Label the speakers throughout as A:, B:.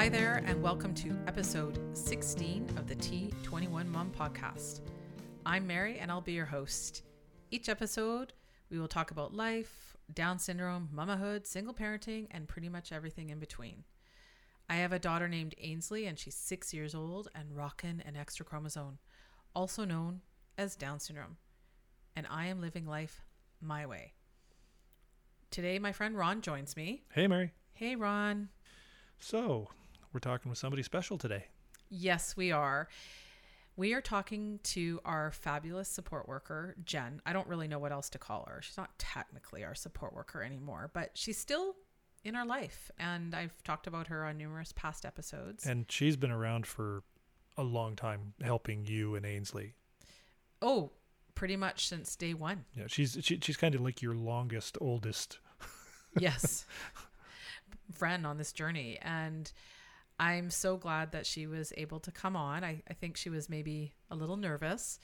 A: Hi there, and welcome to episode 16 of the T21 Mom podcast. I'm Mary, and I'll be your host. Each episode, we will talk about life, Down syndrome, mamahood, single parenting, and pretty much everything in between. I have a daughter named Ainsley, and she's six years old and rockin' an extra chromosome, also known as Down syndrome. And I am living life my way. Today, my friend Ron joins me.
B: Hey, Mary.
A: Hey, Ron.
B: So, we're talking with somebody special today.
A: Yes, we are. We are talking to our fabulous support worker, Jen. I don't really know what else to call her. She's not technically our support worker anymore, but she's still in our life. And I've talked about her on numerous past episodes.
B: And she's been around for a long time helping you and Ainsley.
A: oh, pretty much since day one.
B: Yeah, she's she, she's kind of like your longest, oldest.
A: yes friend on this journey and i'm so glad that she was able to come on i, I think she was maybe a little nervous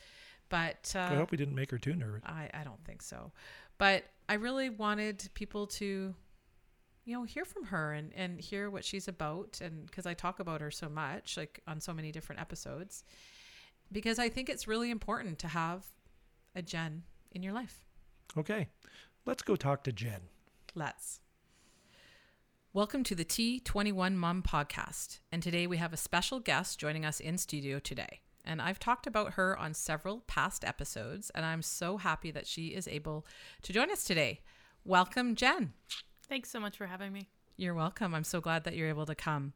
A: but uh,
B: I hope we didn't make her too nervous.
A: I, I don't think so but i really wanted people to you know hear from her and, and hear what she's about and because i talk about her so much like on so many different episodes because i think it's really important to have a jen in your life
B: Okay, let's go talk to Jen.
A: Let's. Welcome to the T21 Mom podcast. And today we have a special guest joining us in studio today. And I've talked about her on several past episodes, and I'm so happy that she is able to join us today. Welcome, Jen.
C: Thanks so much for having me.
A: You're welcome. I'm so glad that you're able to come.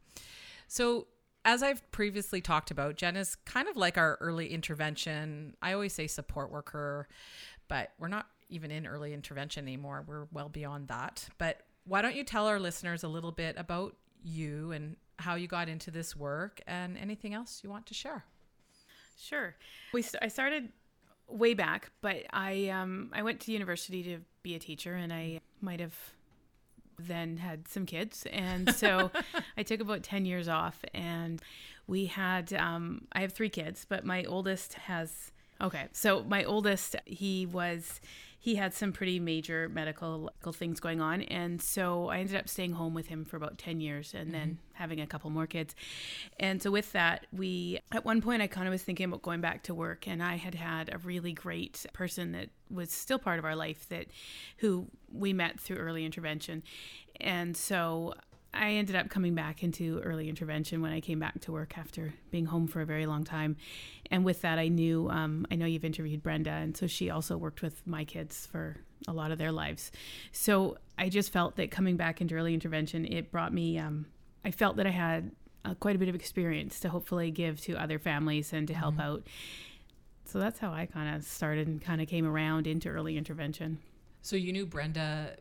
A: So, as I've previously talked about, Jen is kind of like our early intervention. I always say support worker, but we're not even in early intervention anymore. We're well beyond that. But why don't you tell our listeners a little bit about you and how you got into this work and anything else you want to share?
C: Sure. We st- I started way back, but I um I went to university to be a teacher, and I might have then had some kids, and so I took about ten years off, and we had um I have three kids, but my oldest has okay, so my oldest he was he had some pretty major medical things going on. And so I ended up staying home with him for about 10 years and mm-hmm. then having a couple more kids. And so with that, we, at one point, I kind of was thinking about going back to work. And I had had a really great person that was still part of our life that, who we met through early intervention. And so I ended up coming back into early intervention when I came back to work after being home for a very long time. And with that, I knew, um, I know you've interviewed Brenda, and so she also worked with my kids for a lot of their lives. So I just felt that coming back into early intervention, it brought me, um, I felt that I had uh, quite a bit of experience to hopefully give to other families and to help mm-hmm. out. So that's how I kind of started and kind of came around into early intervention.
A: So you knew Brenda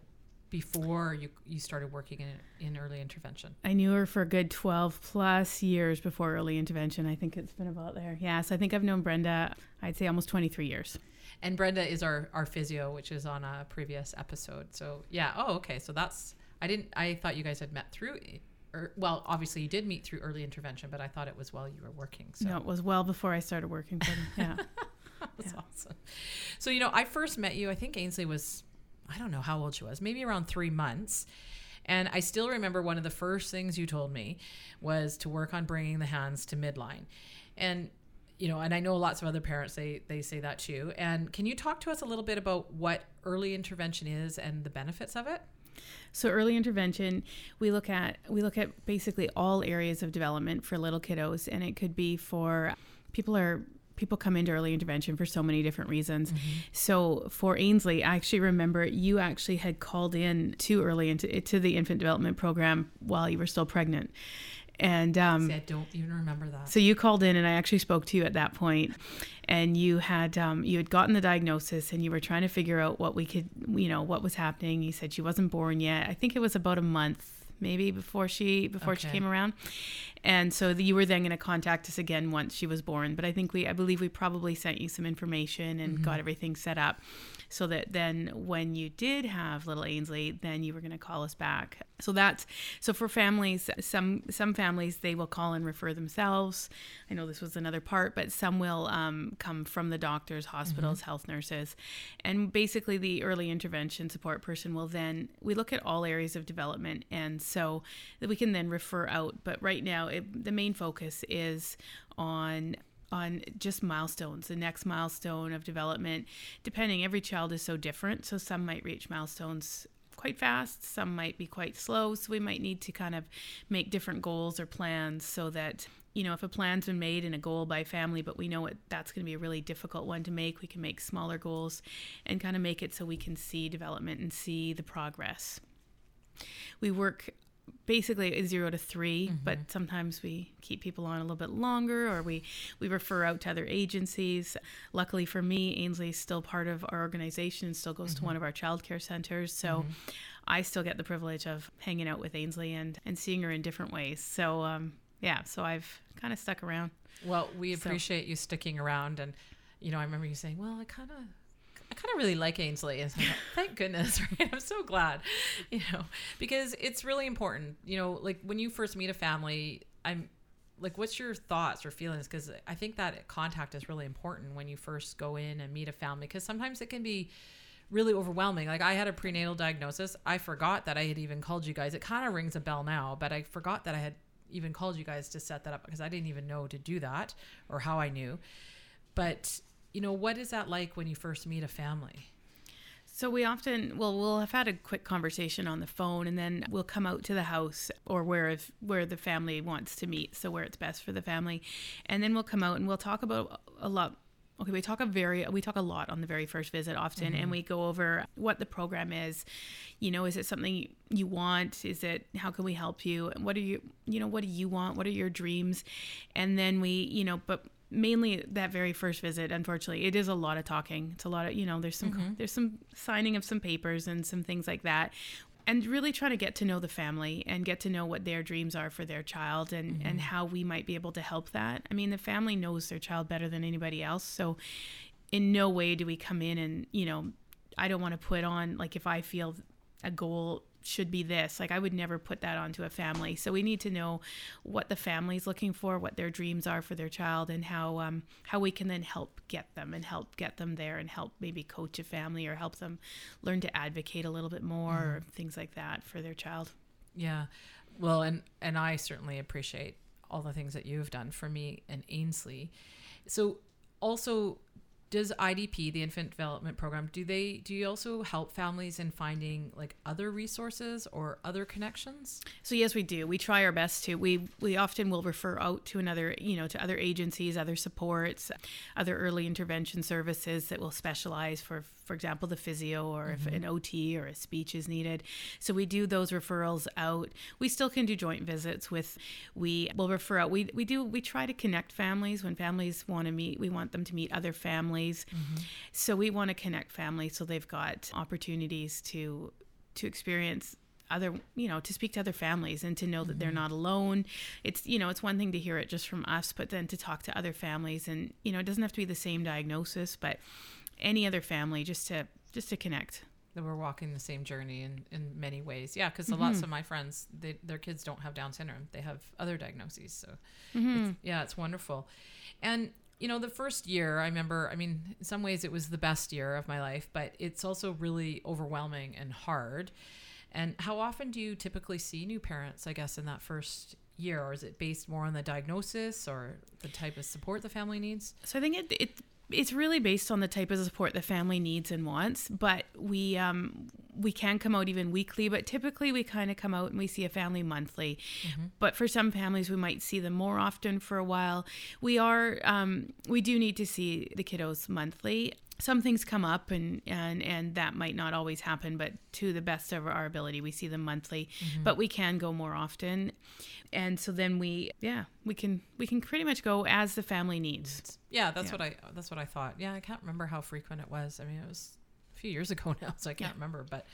A: before you you started working in, in early intervention?
C: I knew her for a good 12 plus years before early intervention. I think it's been about there. Yes, I think I've known Brenda, I'd say almost 23 years.
A: And Brenda is our, our physio, which is on a previous episode. So, yeah. Oh, okay. So that's, I didn't, I thought you guys had met through, or, well, obviously you did meet through early intervention, but I thought it was while you were working.
C: So. No, it was well before I started working for them. Yeah.
A: that's yeah. awesome. So, you know, I first met you, I think Ainsley was I don't know how old she was, maybe around three months. And I still remember one of the first things you told me was to work on bringing the hands to midline. And you know, and I know lots of other parents they they say that too. And can you talk to us a little bit about what early intervention is and the benefits of it?
C: So early intervention, we look at we look at basically all areas of development for little kiddos, and it could be for people are people come into early intervention for so many different reasons. Mm-hmm. So for Ainsley, I actually remember you actually had called in too early into to the infant development program while you were still pregnant. And um,
A: See, I don't even remember that.
C: So you called in, and I actually spoke to you at that point, and you had um, you had gotten the diagnosis, and you were trying to figure out what we could, you know, what was happening. You said she wasn't born yet. I think it was about a month maybe before she before okay. she came around and so the, you were then going to contact us again once she was born but i think we i believe we probably sent you some information and mm-hmm. got everything set up so that then when you did have little ainsley then you were going to call us back So that's so for families. Some some families they will call and refer themselves. I know this was another part, but some will um, come from the doctors, hospitals, health nurses, and basically the early intervention support person will then we look at all areas of development, and so that we can then refer out. But right now, it, the main focus is on on just milestones the next milestone of development depending every child is so different so some might reach milestones quite fast, some might be quite slow. So we might need to kind of make different goals or plans so that you know, if a plan's been made and a goal by family, but we know it, that's going to be a really difficult one to make, we can make smaller goals and kind of make it so we can see development and see the progress. We work basically zero to 3 mm-hmm. but sometimes we keep people on a little bit longer or we we refer out to other agencies luckily for me ainsley is still part of our organization and still goes mm-hmm. to one of our childcare centers so mm-hmm. i still get the privilege of hanging out with ainsley and and seeing her in different ways so um, yeah so i've kind of stuck around
A: well we appreciate so. you sticking around and you know i remember you saying well i kind of I kind of really like Ainsley. And so like, thank goodness, right? I'm so glad, you know, because it's really important. You know, like when you first meet a family, I'm like, what's your thoughts or feelings? Because I think that contact is really important when you first go in and meet a family, because sometimes it can be really overwhelming. Like I had a prenatal diagnosis. I forgot that I had even called you guys. It kind of rings a bell now, but I forgot that I had even called you guys to set that up because I didn't even know to do that or how I knew. But you know, what is that like when you first meet a family?
C: So we often, well, we'll have had a quick conversation on the phone, and then we'll come out to the house or where if, where the family wants to meet, so where it's best for the family, and then we'll come out and we'll talk about a lot. Okay, we talk a very we talk a lot on the very first visit often, mm-hmm. and we go over what the program is. You know, is it something you want? Is it how can we help you? And what are you you know what do you want? What are your dreams? And then we you know, but mainly that very first visit unfortunately it is a lot of talking it's a lot of you know there's some mm-hmm. there's some signing of some papers and some things like that and really trying to get to know the family and get to know what their dreams are for their child and mm-hmm. and how we might be able to help that i mean the family knows their child better than anybody else so in no way do we come in and you know i don't want to put on like if i feel a goal should be this. Like I would never put that onto a family. So we need to know what the family's looking for, what their dreams are for their child, and how um, how we can then help get them and help get them there and help maybe coach a family or help them learn to advocate a little bit more mm-hmm. or things like that for their child.
A: Yeah. Well, and and I certainly appreciate all the things that you've done for me and Ainsley. So also does IDP, the Infant Development Program, do they do you also help families in finding like other resources or other connections?
C: So yes, we do. We try our best to. We we often will refer out to another, you know, to other agencies, other supports, other early intervention services that will specialize for for example, the physio or mm-hmm. if an OT or a speech is needed. So we do those referrals out. We still can do joint visits with we will refer out. We we do we try to connect families when families want to meet. We want them to meet other families. Mm-hmm. So we want to connect families so they've got opportunities to to experience other you know to speak to other families and to know that mm-hmm. they're not alone it's you know it's one thing to hear it just from us but then to talk to other families and you know it doesn't have to be the same diagnosis but any other family just to just to connect
A: that we're walking the same journey in, in many ways yeah because mm-hmm. lots of my friends they, their kids don't have down syndrome they have other diagnoses so mm-hmm. it's, yeah it's wonderful and you know the first year i remember i mean in some ways it was the best year of my life but it's also really overwhelming and hard. And how often do you typically see new parents i guess in that first year? Or is it based more on the diagnosis or the type of support the family needs?
C: So i think it, it it's really based on the type of support the family needs and wants but we um we can come out even weekly but typically we kind of come out and we see a family monthly. Mm-hmm. but for some families we might see them more often for a while. We are um we do need to see the kiddos monthly some things come up and and and that might not always happen but to the best of our ability we see them monthly mm-hmm. but we can go more often and so then we yeah we can we can pretty much go as the family needs
A: yeah that's yeah. what i that's what i thought yeah i can't remember how frequent it was i mean it was a few years ago now so i can't yeah. remember but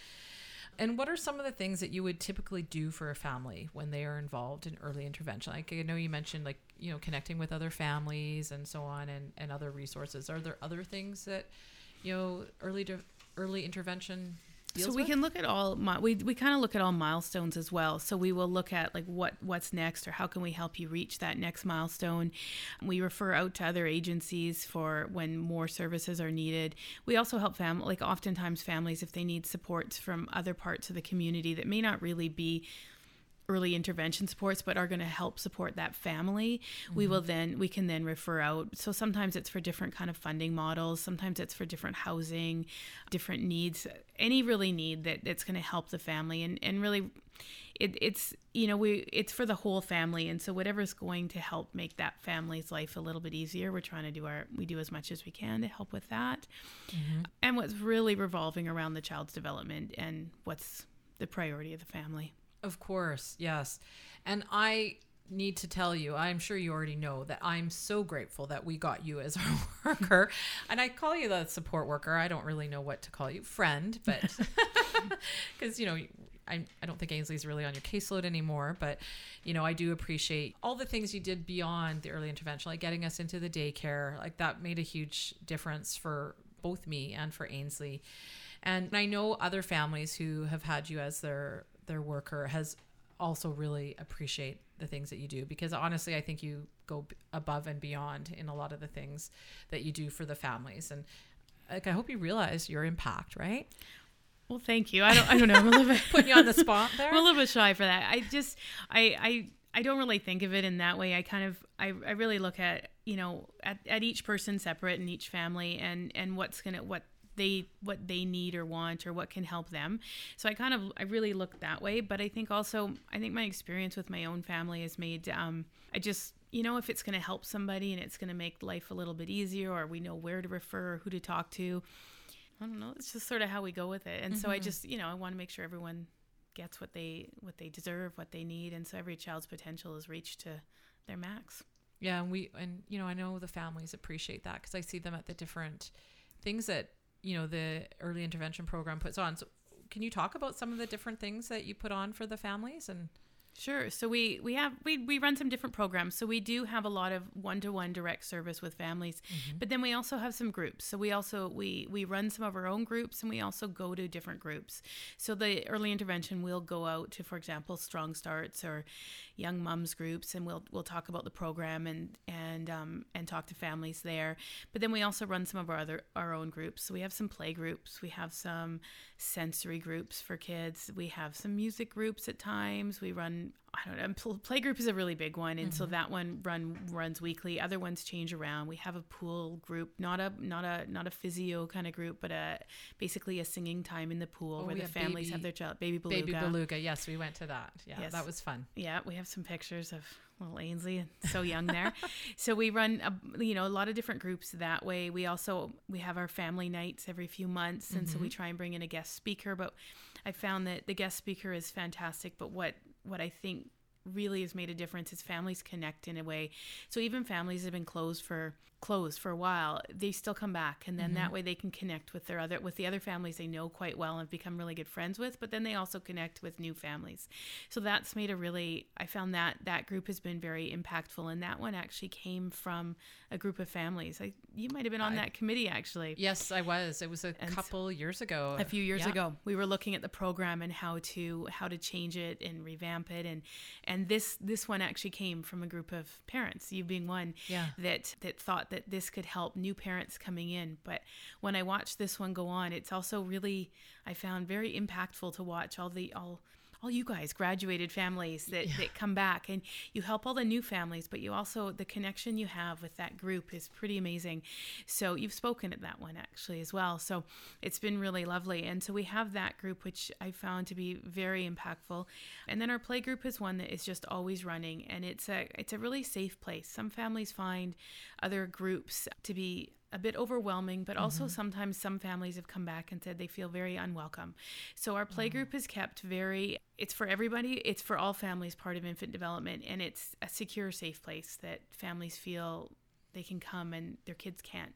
A: and what are some of the things that you would typically do for a family when they are involved in early intervention? Like I know you mentioned like, you know, connecting with other families and so on and, and other resources. Are there other things that, you know, early to, early intervention deals
C: so we
A: with?
C: can look at all we, we kind of look at all milestones as well. So we will look at like what what's next or how can we help you reach that next milestone? We refer out to other agencies for when more services are needed. We also help family like oftentimes families if they need supports from other parts of the community that may not really be early intervention supports but are going to help support that family. We mm-hmm. will then we can then refer out. So sometimes it's for different kind of funding models. Sometimes it's for different housing different needs any really need that that's going to help the family. And and really it, it's you know we it's for the whole family. And so whatever's going to help make that family's life a little bit easier we're trying to do our we do as much as we can to help with that. Mm-hmm. And what's really revolving around the child's development and what's the priority of the family
A: Of course, yes. And I need to tell you, I'm sure you already know that I'm so grateful that we got you as our worker. and I call you the support worker. I don't really know what to call you, friend, but because, you know, I, I don't think Ainsley's really on your caseload anymore, but you know, I do appreciate all the things you did beyond the early intervention, like getting us into the daycare. Like that made a huge difference for both me and for Ainsley. And I know other families who have had you as their their worker has also really appreciate the things that you do because honestly I think you go above and beyond in a lot of the things that you do for the families and like I hope you realize your impact, right?
C: well thank you i don't i don't know i'm a little bit
A: Putting you on the spot there.
C: I'm a little bit shy for that. I just I I I don't really think of it in that way. I kind of I, I really look at you know at, at each person separate and each family and and what's gonna what they what they need or want or what can help them. So I kind of I really look that way. But I think also I think my experience with my own family has made um I just you know if it's going to help somebody and it's going to make life a little bit easier or we know where to refer or who to talk to I don't know. It's just sort of how we go with it. And so I just, you know, I want to make sure everyone gets what they what they deserve, what they need, and so every child's potential is reached to their max.
A: Yeah, and we and you know I know the families appreciate that because I see them at the different things that you know the early intervention program puts on. So can you talk about some of the different things that you put on for the families and
C: Sure. So we we have we we run some different programs. So we do have a lot of one-to-one direct service with families, mm-hmm. but then we also have some groups. So we also we we run some of our own groups and we also go to different groups. So the early intervention we'll go out to for example Strong Starts or young mums groups and we'll we'll talk about the program and and um, and talk to families there. But then we also run some of our other our own groups. So we have some play groups, we have some sensory groups for kids, we have some music groups at times. We run I don't know. pl- Play group is a really big one, and so mm-hmm. that one run runs weekly. Other ones change around. We have a pool group, not a not a not a physio kind of group, but a basically a singing time in the pool
A: Oh,
C: where the
A: yeah,
C: families
A: baby-
C: have their child baby beluga.
A: baby beluga? Yes, we went to that. Yeah,
C: Yes.
A: that was fun.
C: Yeah, we have some pictures of little Ainsley, so young there. so we run, a, you know, a lot of different groups that way. We also we have our family nights every few months, and so we mm-hmm. try and bring in a guest speaker. But I found that the guest speaker is fantastic. But what what I think really has made a difference is families connect in a way. So even families have been closed for closed for a while, they still come back and then that mm-hmm. way they can connect with their other with the other families they know quite well and become really good friends with, but then they also connect with new families. So that's made a really I found that that group has been very impactful and that one actually came from a group of families. I you might have been on
A: I-
C: that committee actually.
A: Yes, I was. It was a
C: And
A: couple years ago.
C: a few years
A: Yeah.
C: ago we were looking at the program and how to how to change it and revamp it and and this this one actually came from a group of parents you being one
A: Yeah.
C: that that thought that this could help new parents coming in. But when i watched this one go on it's also really i found very impactful to watch all the all all you guys graduated families that, that come back and you help all the new families but you also the connection you have with that group is pretty amazing. So you've spoken at that one actually as well. So it's been really lovely. And so we have that group which i found to be very impactful. And then our play group is one that is just always running and it's a it's a really safe place. Some families find other groups to be a bit overwhelming, but also mm-hmm. sometimes some families have come back and said they feel very unwelcome. So our play group is kept very it's for everybody, it's for all families part of infant development and it's a secure safe place that families feel they can come and their kids can't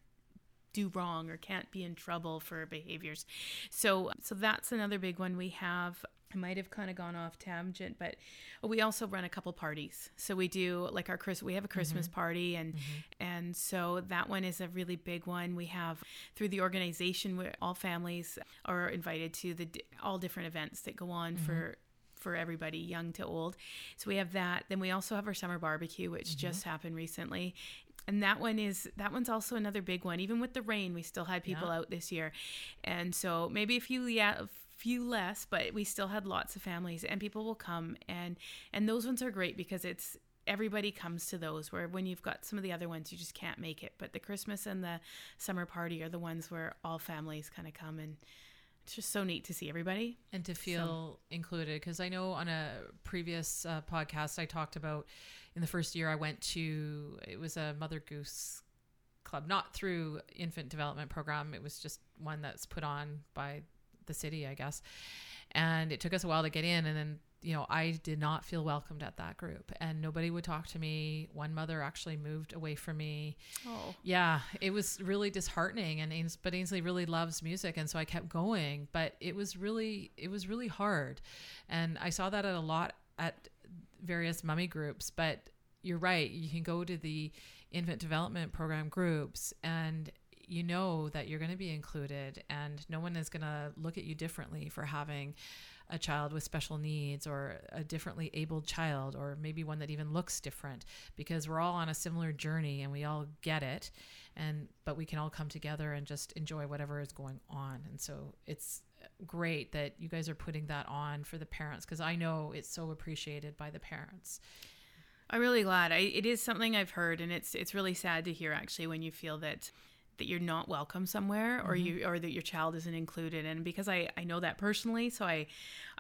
C: do wrong or can't be in trouble for behaviors. So so that's another big one we have I might have kind of gone off tangent, but we also run a couple parties. So we do like our Chris, we have a mm-hmm. Christmas
A: Mm-hmm.
C: party, and mm-hmm. and so that one is a really big one. We have through the organization, where all families are invited to the all different events that go on mm-hmm. for for everybody, young to old. So we have that. Then we also have our summer barbecue, which just happened recently. And that one is that one's also another big one. Even with the rain, we still had people
A: Yeah.
C: out this year, and so maybe if you yeah, a few less, but we still had lots of families, and people will come, and and those ones are great because it's everybody comes to those. Where when you've got some of the other ones, you just can't make it. But the Christmas and the summer party are the ones where all families kind of come, and it's just so neat to see everybody.
A: and to feel included because i know on a previous uh, podcast i talked about in the first year i went to it was a mother goose club not through infant development program it was just one that's put on by the city i guess. And it took us a while to get in. And then you know i did not feel welcomed at that group. And nobody would talk to me. One mother actually moved away from me.
C: Oh,
A: yeah, it was really disheartening, and Ains- but Ainsley really loves music, and so I kept going. But it was really, it was really hard, and I saw that at a lot at various mummy groups. But you're right, you can go to the infant development program groups, and you know that you're going to be included, and no one is going to look at you differently for having a child with special needs or a differently abled child or maybe one that even looks different because we're all on a similar journey and we all get it and but we can all come together and just enjoy whatever is going on and so it's great that you guys are putting that on for the parents because I know it's so appreciated by the parents.
C: I'm really glad. I, it is something I've heard, and it's it's really sad to hear actually when you feel that that you're not welcome somewhere or mm-hmm. you or that your child isn't included and because I, I know that personally. So I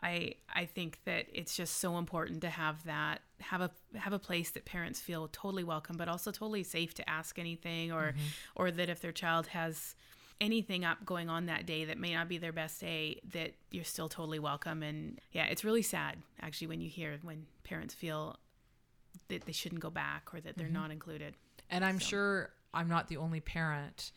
C: I I think that it's just so important to have that have a have a place that parents feel totally welcome but also totally safe to ask anything or mm-hmm. or that if their child has anything up going on that day that may not be their best day that you're still totally welcome. And yeah it's really sad actually when you hear when parents feel that they shouldn't go back or that they're mm-hmm. not included.
A: And I'm
C: So-
A: sure I'm not the only parent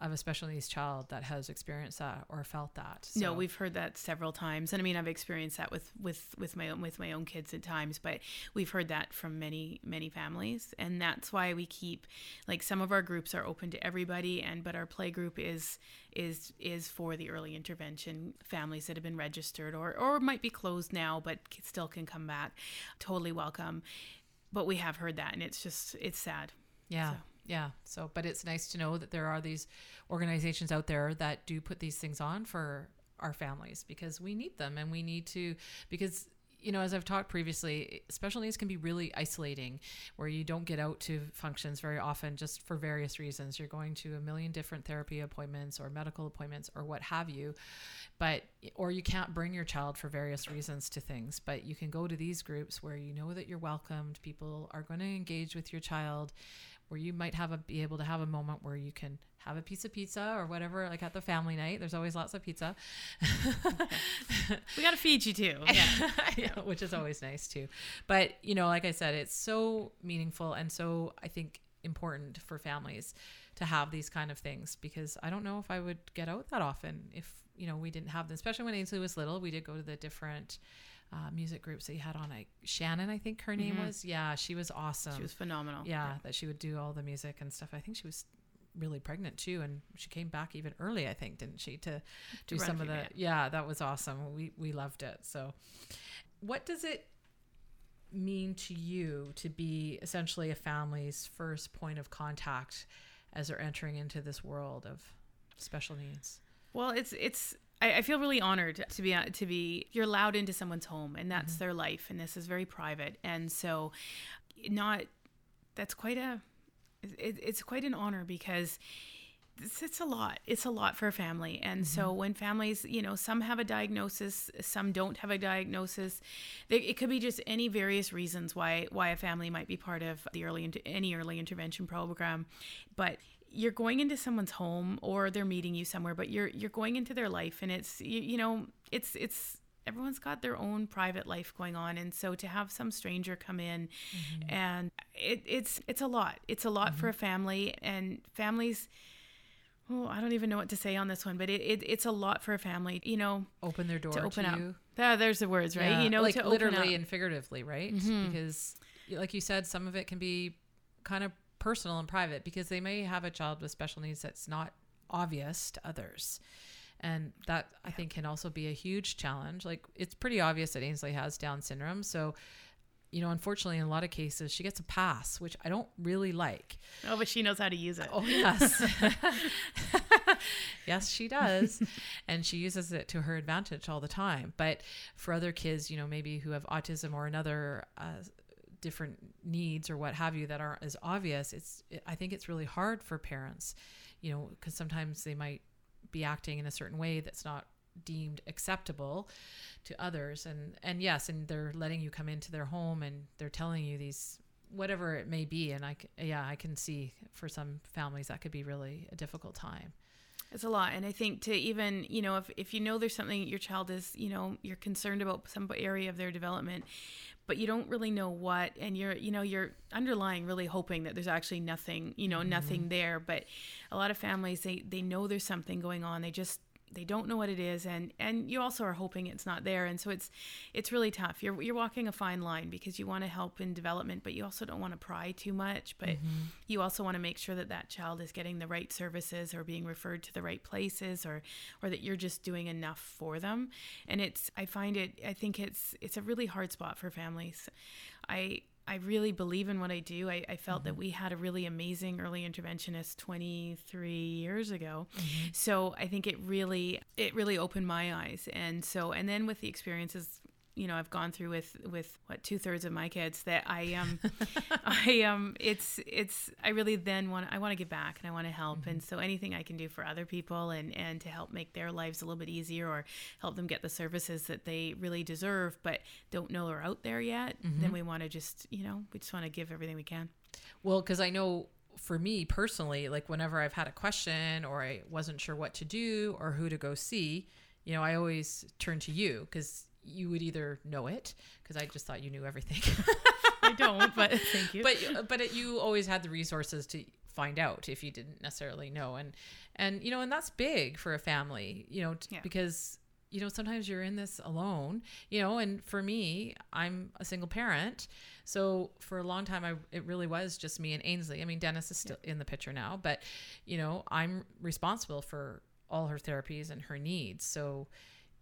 A: of a special needs child that has experienced that or felt that.
C: No, we've heard that several times, and I mean, I've experienced that with with with my own with my own kids at times. But we've heard that from many many families, and that's why we keep like some of our groups are open to everybody, and but our play group is is is for the early intervention families that have been registered or or might be closed now, but still can come back. Totally welcome. But we have heard that, and it's just it's sad.
A: Yeah.
C: So-
A: Yeah. So, but it's nice to know that there are these organizations out there that do put these things on for our families because we need them and we need to, because, you know, as I've talked previously, special needs can be really isolating where you don't get out to functions very often just for various reasons. You're going to a million different therapy appointments or medical appointments or what have you. But, or you can't bring your child for various reasons to things, but you can go to these groups where you know that you're welcomed. People are going to engage with your child where you might have a be able to have a moment where you can have a piece of pizza or whatever like at the family night. There's always lots of pizza.
C: We got to feed you too. Yeah.
A: yeah, which is always nice too. But you know like i said it's so meaningful and so i think important for families to have these kind of things because i don't know if i would get out that often if you know we didn't have them especially when ainsley was little we did go to the different uh, music groups that you had on like shannon i think her name
C: Mhm.
A: was yeah she was awesome
C: she was phenomenal.
A: yeah, that she would do all the music and stuff. I think she was really pregnant too, and she came back even early. I think didn't she to do
C: run
A: some of the yeah. that was awesome. We we loved it. So, what does it mean to you to be essentially a family's first point of contact as they're entering into this world of special needs?
C: Well, it's it's. I, I feel really honored to be uh, to be. You're allowed into someone's home, and that's mm-hmm. their life, and this is very private, and so, not. That's quite a. It, it's quite an honor because. It's, it's a lot. It's a lot for a family. And so mm-hmm. when families, you know, some have a diagnosis, some don't have a diagnosis. There, it could be just any various reasons why why a family might be part of the early any early intervention program. But you're going into someone's home or they're meeting you somewhere, but you're you're going into their life and it's you, you know, it's it's everyone's got their own private life going on and so to have some stranger come in mm-hmm. and it, it's it's a lot it's a lot for mm-hmm. a family and families oh, I don't even know what to say on this one, but it, it it's a lot for a family, you know,
A: Open their door
C: to
A: to,
C: open up.
A: you.
C: Ah, there's the words, right?
A: Yeah,
C: You know,
A: like
C: to open
A: literally
C: up. Mm-hmm.
A: and figuratively, right? Because, like you said, some of it can be kind of personal and private because they may have a child with special needs that's not obvious to others. And that I think can also be a huge challenge. Like it's pretty obvious that Ainsley has Down syndrome. So, you know, unfortunately, in a lot of cases, she gets a pass, which I don't really like.
C: oh, but she knows how to use it.
A: Oh, yes. yes, she does. and she uses it to her advantage all the time. But for other kids, you know, maybe who have autism or another uh, different needs or what have you that aren't as obvious, it's, I think it's really hard for parents, you know, because sometimes they might be acting in a certain way that's not deemed acceptable to others and and yes and they're letting you come into their home and they're telling you these whatever it may be and i yeah i can see for some families that could be really a difficult time
C: It's a lot. And I think to even, you know, if, if you know there's something your child is, you know, you're concerned about some area of their development, but you don't really know what, and you're, you know, you're underlying really hoping that there's actually nothing, you know, mm-hmm. nothing there. But a lot of families, they, they know there's something going on. They just, they don't know what it is and and you also are hoping it's not there and so it's it's really tough. You're you're walking a fine line because you want to help in development but you also don't want to pry too much but mm-hmm. you also want to make sure that that child is getting the right services or being referred to the right places or or that you're just doing enough for them. And it's i find it i think it's it's a really hard spot for families. I I really believe in what I do. I, I felt that mm-hmm. we had a really amazing early interventionist 23 years ago. Mm-hmm. So I think it really it really opened my eyes. And so and then with the experiences you know I've gone through with with what two thirds of my kids that I um I um it's it's I really then want I want to give back and I want to help and so anything I can do for other people and and to help make their lives a little bit easier or help them get the services that they really deserve but don't know are out there yet then we want to just you know we just want to give everything we can.
A: Well because i know for me personally like whenever i've had a question or i wasn't sure what to do or who to go see you know i always turn to you because you would either know it because i just thought you knew everything.
C: I don't but thank you.
A: But uh, but it, you always had the resources to find out if you didn't necessarily know and and you know and that's big for a family you know t-
C: Yeah.
A: because you know sometimes you're in this alone you know and for me i'm a single parent so for a long time i it really was just me and ainsley. I mean dennis is still in the picture now but you know i'm responsible for all her therapies and her needs so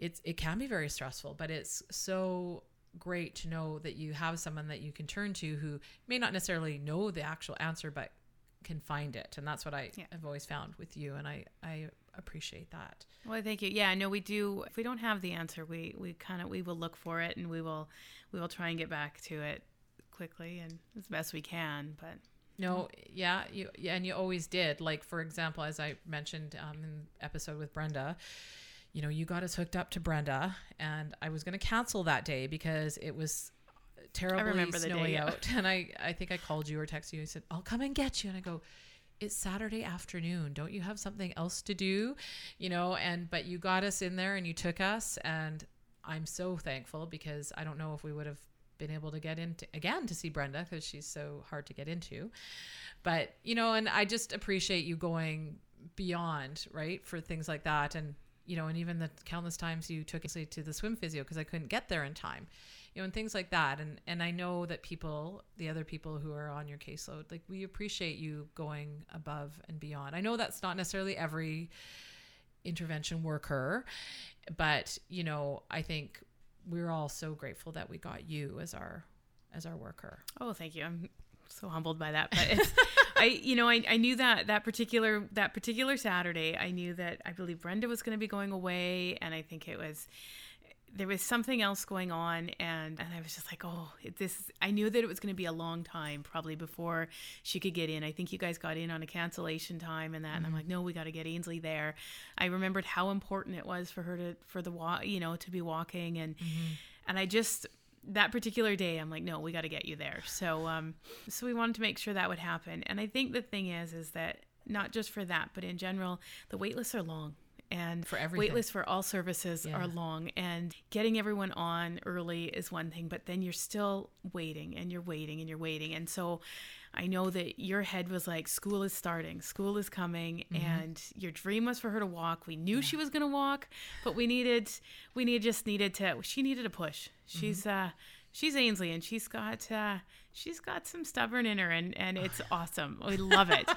A: it's it can be very stressful but it's so great to know that you have someone that you can turn to who may not necessarily know the actual answer but can find it and that's what i
C: Yeah.
A: have always found with you and i i appreciate that
C: Well, thank you. Yeah, no, we do. If we don't have the answer, we we kind of we will look for it and we will we will try and get back to it quickly and as best we can. But
A: No, yeah, you yeah, and you always did. Like for example, as I mentioned um, in episode with Brenda, you know, you got us hooked up to Brenda, and I was going to cancel that day because it was terribly
C: remember the day,
A: snowy out, and I I think I called you or texted you. I said I'll come and get you, and I go. It's Saturday afternoon. Don't you have something else to do? You know, and but you got us in there and you took us and I'm so thankful because I don't know if we would have been able to get into again to see Brenda because she's so hard to get into. But, you know, and I just appreciate you going beyond, right, for things like that. And, you know, and even the countless times you took us to the swim physio because I couldn't get there in time, you know, and things like that. And, and I know that people, the other people who are on your caseload, like we appreciate you going above and beyond. I know that's not necessarily every intervention worker, but, you know, I think we're all so grateful that we got you as our as our worker.
C: oh, thank you. I'm so humbled by that. But it's, I, you know, I, I knew that that particular that particular Saturday, I knew that I believe Brenda was going to be going away, and I think it was there was something else going on and and I was just like oh this I knew that it was going to be a long time probably before she could get in. I think you guys got in on a cancellation time and that and I'm mm-hmm. like no we got to get Ainsley there. I remembered how important it was for her to for the walk you know to be walking and mm-hmm. and I just that particular day I'm like no we got to get you there. So um so we wanted to make sure that would happen. And I think the thing is is that not just for that but in general the wait lists are long. And
A: For everything.
C: wait lists for all services
A: Yeah.
C: are long. And getting everyone on early is one thing but then you're still waiting and you're waiting and you're waiting. And so I know that your head was like, school is starting, school is coming,
A: Mm-hmm.
C: and your dream was for her to walk. We knew she was going to walk, but we needed, we need just needed to. She needed a push. She's
A: Mm-hmm.
C: uh, she's Ainsley, and she's got uh, she's got some stubborn in her, and and it's awesome. We love it,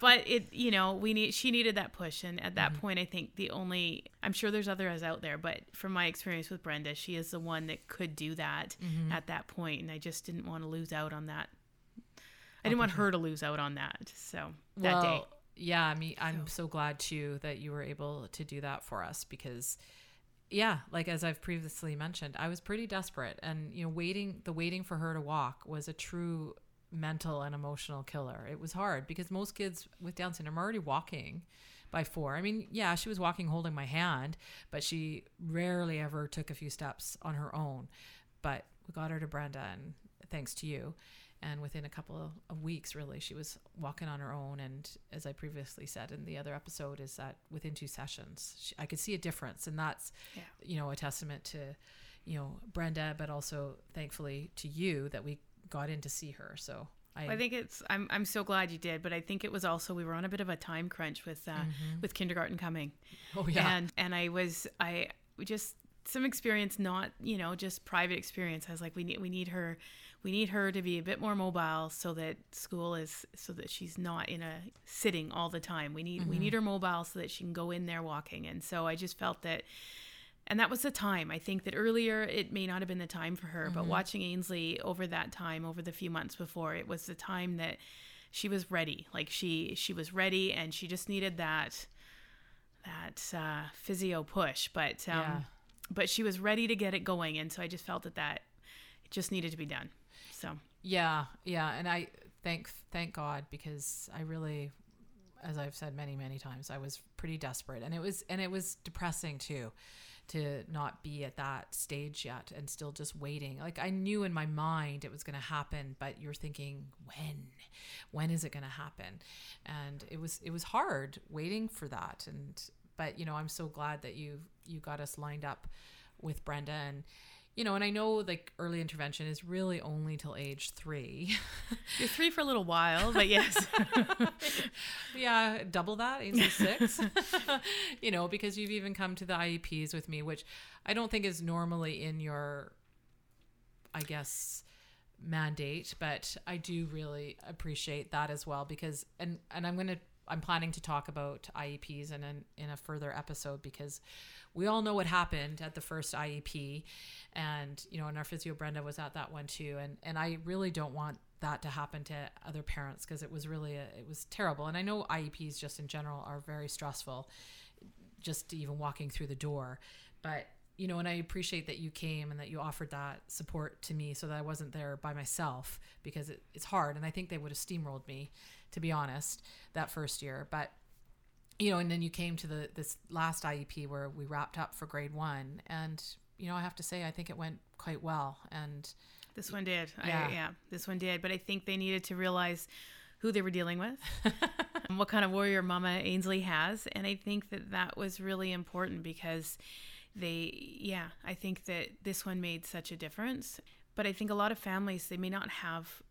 C: but it you know we need she needed that push, and at
A: Mm-hmm.
C: that point, I think the only I'm sure there's others out there, but from my experience with Brenda, she is the one that could do that
A: Mm-hmm.
C: at that point, and I just didn't want to lose out on that. I didn't want her to lose out on that. So that day.
A: well, yeah, I mean, I'm so. glad too that you were able to do that for us because, yeah, like as I've previously mentioned, I was pretty desperate, and you know, waiting the waiting for her to walk was a true mental and emotional killer. It was hard because most kids with Down syndrome are already walking by four. I mean, yeah, she was walking holding my hand, but she rarely ever took a few steps on her own. But we got her to Brenda, and thanks to you. And within a couple of, weeks, really, she was walking on her own. And as I previously said in the other episode, is that within two sessions, she, I could see a difference. And that's,
C: Yeah.
A: you know, a testament to, you know, Brenda, but also thankfully to you that we got in to see her. So I,
C: I think it's. I'm. I'm so glad you did, but I think it was also we were on a bit of a time crunch with uh, with kindergarten coming,
A: oh yeah,
C: and and I was I we just some experience, not you know just private experience. I was like, we need we need her, we need her to be a bit more mobile so that school is so that she's not in a sitting all the time. We need we need her mobile so that she can go in there walking. And so I just felt that. And that was the time. I think that earlier it may not have been the time for her, but watching Ainsley over that time, over the few months before, it was the time that she was ready. Like she she was ready, and she just needed that that uh, physio push. But um,
A: Yeah.
C: But she was ready to get it going, and so I just felt that that it just needed to be done. So
A: Yeah, yeah, and I thank thank God because I really, as I've said many many times, I was pretty desperate, and it was and it was depressing too, to not be at that stage yet and still just waiting. Like I knew in my mind it was going to happen, but you're thinking when, when is it going to happen, and it was it was hard waiting for that, and but you know I'm so glad that you you got us lined up with Brenda and you know, and I know like early intervention is really only till age three.
C: you're three for a little while, but yes,
A: yeah, double that, age six. you know, because you've even come to the IEPs with me, which I don't think is normally in your, I guess, mandate, but I do really appreciate that as well because, and and I'm gonna. I'm planning to talk about IEPs in an, in a further episode because we all know what happened at the first IEP, and you know, and our physio Brenda was at that one too, and and I really don't want that to happen to other parents because it was really a, it was terrible, and I know IEPs just in general are very stressful, just even walking through the door, but you know, and I appreciate that you came and that you offered that support to me so that I wasn't there by myself because it, it's hard, and I think they would have steamrolled me, to be honest, that first year, but you know, and then you came to the this last IEP where we wrapped up for grade one, and you know, I have to say, I think it went quite well, and
C: this one did.
A: Yeah.
C: I, yeah, this one did. But I think they needed to realize who they were dealing with, and what kind of warrior Mama Ainsley has, and I think that that was really important because they, yeah, I think that this one made such a difference. But I think a lot of families they may not have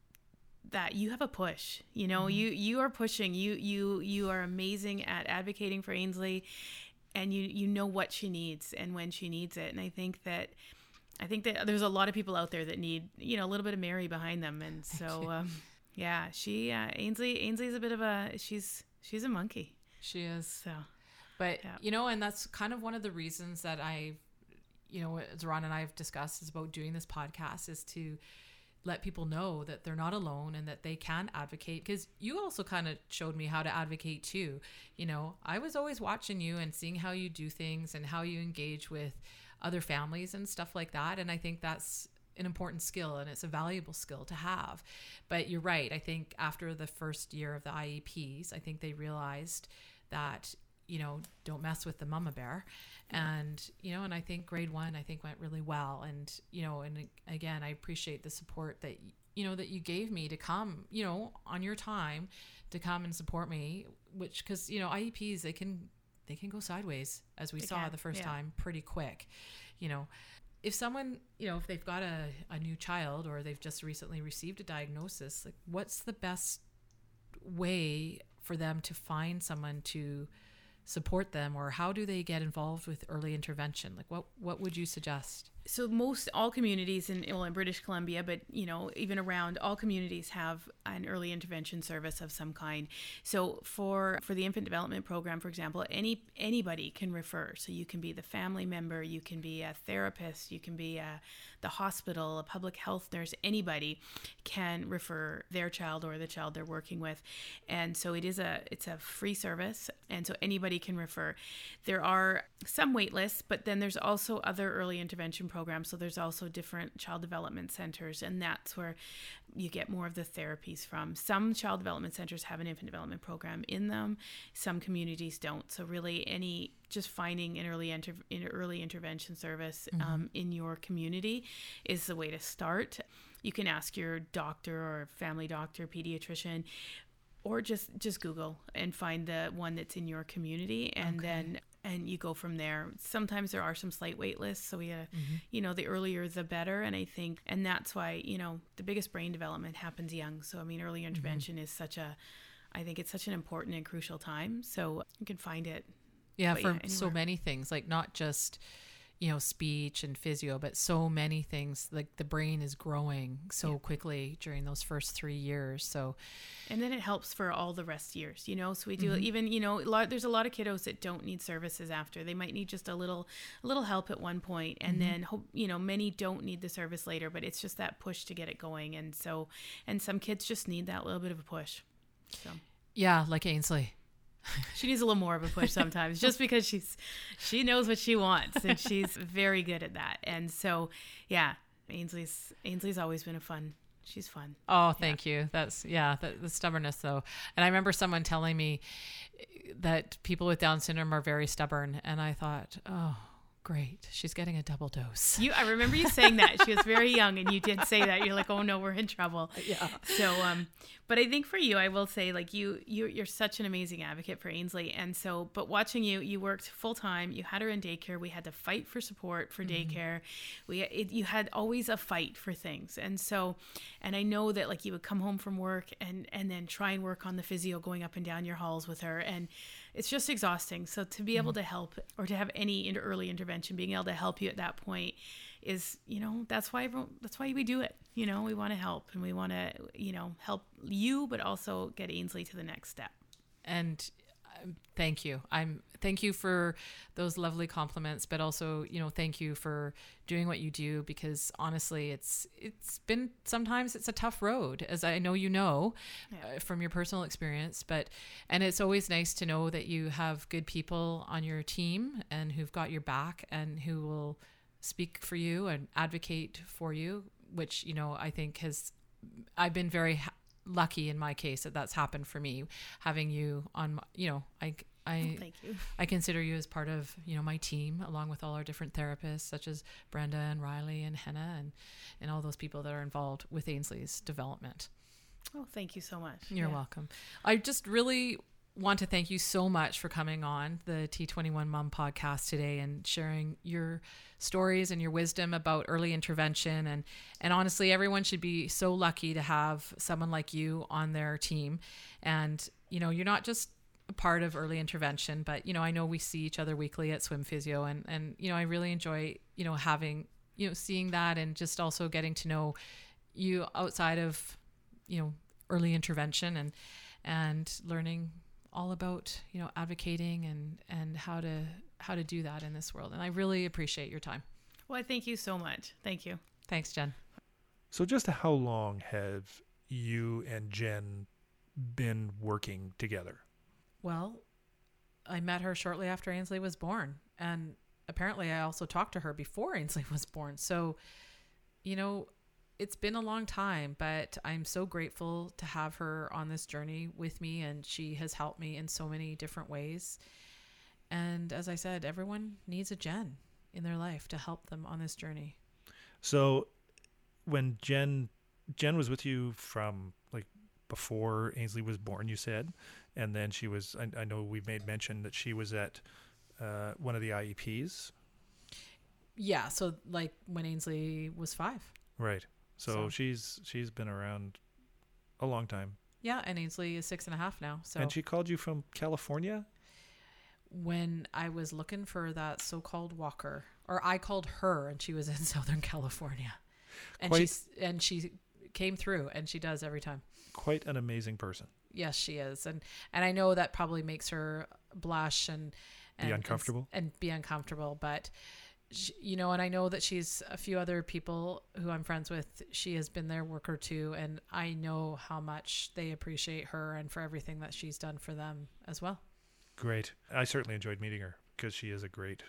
C: that you have a push you know you you are pushing you you you are amazing at advocating for ainsley and you you know what she needs and when she needs it. And i think that i think that there's a lot of people out there that need you know a little bit of mary behind them. And so um yeah she uh ainsley ainsley's a bit of a she's she's a monkey.
A: She is.
C: So
A: But
C: Yeah.
A: you know, and that's kind of one of the reasons that I, you know, as Ron and I have discussed is about doing this podcast is to let people know that they're not alone and that they can advocate. Because you also kind of showed me how to advocate too. You know, I was always watching you and seeing how you do things and how you engage with other families and stuff like that. And I think that's an important skill and it's a valuable skill to have. But you're right. I think after the first year of the IEPs, I think they realized that you know don't mess with the mama bear. And you know and i think grade one i think went really well. And you know and again i appreciate the support that you know that you gave me to come you know on your time to come and support me which because you know ieps they can they can go sideways as we
C: They
A: saw
C: can,
A: the first
C: yeah.
A: time pretty quick you know. If someone, you know, if they've got a, a new child or they've just recently received a diagnosis, like what's the best way for them to find someone to support them or how do they get involved with early intervention? Like what what would you suggest?
C: So most all communities in well in British Columbia, but you know even around all communities have an early intervention service of some kind. So for for the infant development program, for example, any anybody can refer. So you can be the family member, you can be a therapist, you can be a, the hospital, a public health nurse. Anybody can refer their child or the child they're working with, and so it is a it's a free service, and so anybody can refer. There are some wait lists, but then there's also other early intervention program. So there's also different child development centers, and that's where you get more of the therapies from. Some child development centers have an infant development program in them. Some communities don't. So really, any just finding an early inter- an early intervention service
A: Mm-hmm.
C: um, in your community is the way to start. You can ask your doctor or family doctor, pediatrician, or just just Google and find the one that's in your community, and
A: Okay.
C: then and you go from there. Sometimes there are some slight wait lists, so we, uh,
A: Mm-hmm.
C: you know, the earlier the better. And I think, and that's why you know the biggest brain development happens young. So I mean, early
A: Mm-hmm.
C: intervention is such a, I think it's such an important and crucial time. So you can find it.
A: Yeah, for
C: yeah,
A: so many things, like not just you know speech and physio, but so many things. Like the brain is growing so
C: Yeah.
A: quickly during those first three years. So
C: and then it helps for all the rest years you know so we do
A: Mm-hmm.
C: even you know a lot, there's a lot of kiddos that don't need services after they might need just a little a little help at one point and
A: Mm-hmm.
C: then hope you know many don't need the service later but it's just that push to get it going and so and some kids just need that little bit of a push so
A: yeah, like Ainsley.
C: she needs a little more of a push sometimes just because she's she knows what she wants and she's very good at that and so yeah ainsley's ainsley's always been a fun she's fun
A: Oh, thank you. That's yeah, the, the stubbornness though. And I remember someone telling me that people with Down syndrome are very stubborn, and I thought, oh, great, she's getting a double dose.
C: You, I remember you saying that she was very young, and you did say that. You're like, oh no, we're in trouble.
A: Yeah.
C: So, um, but I think for you, I will say, like you, you, you're such an amazing advocate for Ainsley, and so, but watching you, you worked full time. You had her in daycare. We had to fight for support for daycare. We, it, you had always a fight for things, and so, and I know that like you would come home from work and and then try and work on the physio, going up and down your halls with her, and it's just exhausting. So to be able to help or to have any inter- early intervention, being able to help you at that point is, you know, that's why everyone, that's why we do it. You know, we want to help and we want to, you know, help you, but also get Ainsley to the next step.
A: and thank you i'm thank you for those lovely compliments but also you know thank you for doing what you do because honestly it's it's been sometimes it's a tough road as i know you know
C: Yeah.
A: uh, from your personal experience but and it's always nice to know that you have good people on your team and who've got your back and who will speak for you and advocate for you which you know i think has i've been very lucky in my case that that's happened for me having you on my, you know i i oh,
C: Thank you.
A: i consider you as part of you know my team along with all our different therapists such as brenda and riley and henna and and all those people that are involved with ainsley's development
C: Oh, thank you so much.
A: you're
C: Yeah.
A: welcome i just really want to thank you so much for coming on the T21 Mom podcast today and sharing your stories and your wisdom about early intervention. And and honestly everyone should be so lucky to have someone like you on their team. And you know you're not just a part of early intervention but you know I know we see each other weekly at swim physio and and you know I really enjoy you know having you know seeing that and just also getting to know you outside of you know early intervention and and learning all about you know advocating and and how to how to do that in this world and i really appreciate your time
C: Well, thank you so much. Thank you.
A: thanks jen
B: So, just how long have you and Jen been working together?
A: well i met her shortly after ainsley was born and apparently i also talked to her before ainsley was born so you know it's been a long time but i'm so grateful to have her on this journey with me and she has helped me in so many different ways and as i said everyone needs a jen in their life to help them on this journey
B: So, when Jen Jen was with you from like before Ainsley was born, you said, and then she was. I, I know we've made mention that she was at uh, one of the IEPs.
A: Yeah, so like when Ainsley was five.
B: Right. So,
A: So-
B: she's she's been around a long time.
A: Yeah, and Ainsley is six and a half now. So
B: And she called you from California?
A: when I was looking for that so-called walker, or I called her, and she was in Southern California, and
B: Quite-
A: she's and she came through, and she does every time.
B: Quite an amazing person.
A: Yes, she is, and and I know that probably makes her blush and, and and s-
B: uncomfortable?
A: and, be uncomfortable, but. She, you know, and I know that she's a few other people who I'm friends with. She has been their worker too, and I know how much they appreciate her and for everything that she's done for them as well.
B: Great. I certainly enjoyed meeting her because she is a great,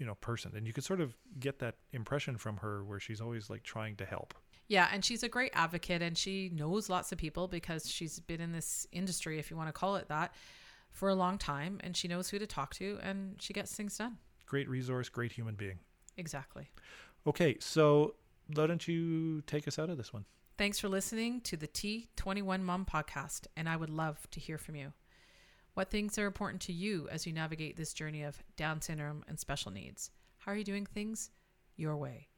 B: you know, person. And you could sort of get that impression from her where she's always like trying to help.
A: Yeah, and she's a great advocate and she knows lots of people because she's been in this industry, if you want to call it that, for a long time and she knows who to talk to and she gets things done.
B: Great resource, great human being.
A: Exactly.
B: Okay, so why don't you take us out of this one?
A: Thanks for listening to the T21 Mom podcast, and I would love to hear from you. What things are important to you as you navigate this journey of Down syndrome and special needs? How are you doing things your way?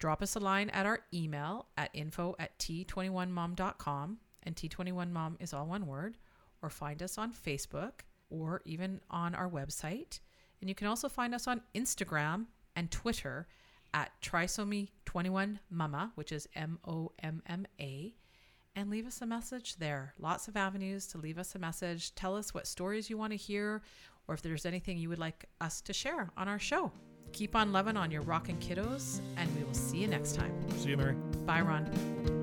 A: Drop us a line at our email at info at t21mom.com, and T21mom is all one word, or find us on Facebook or even on our website. And you can also find us on Instagram and Twitter at trisomy21mama, which is M O M M A, and leave us a message there. Lots of avenues to leave us a message. Tell us what stories you want to hear or if there's anything you would like us to share on our show. Keep on loving on your rockin' kiddos, and we will see you next time.
B: See you, Mary.
A: Bye, Ron.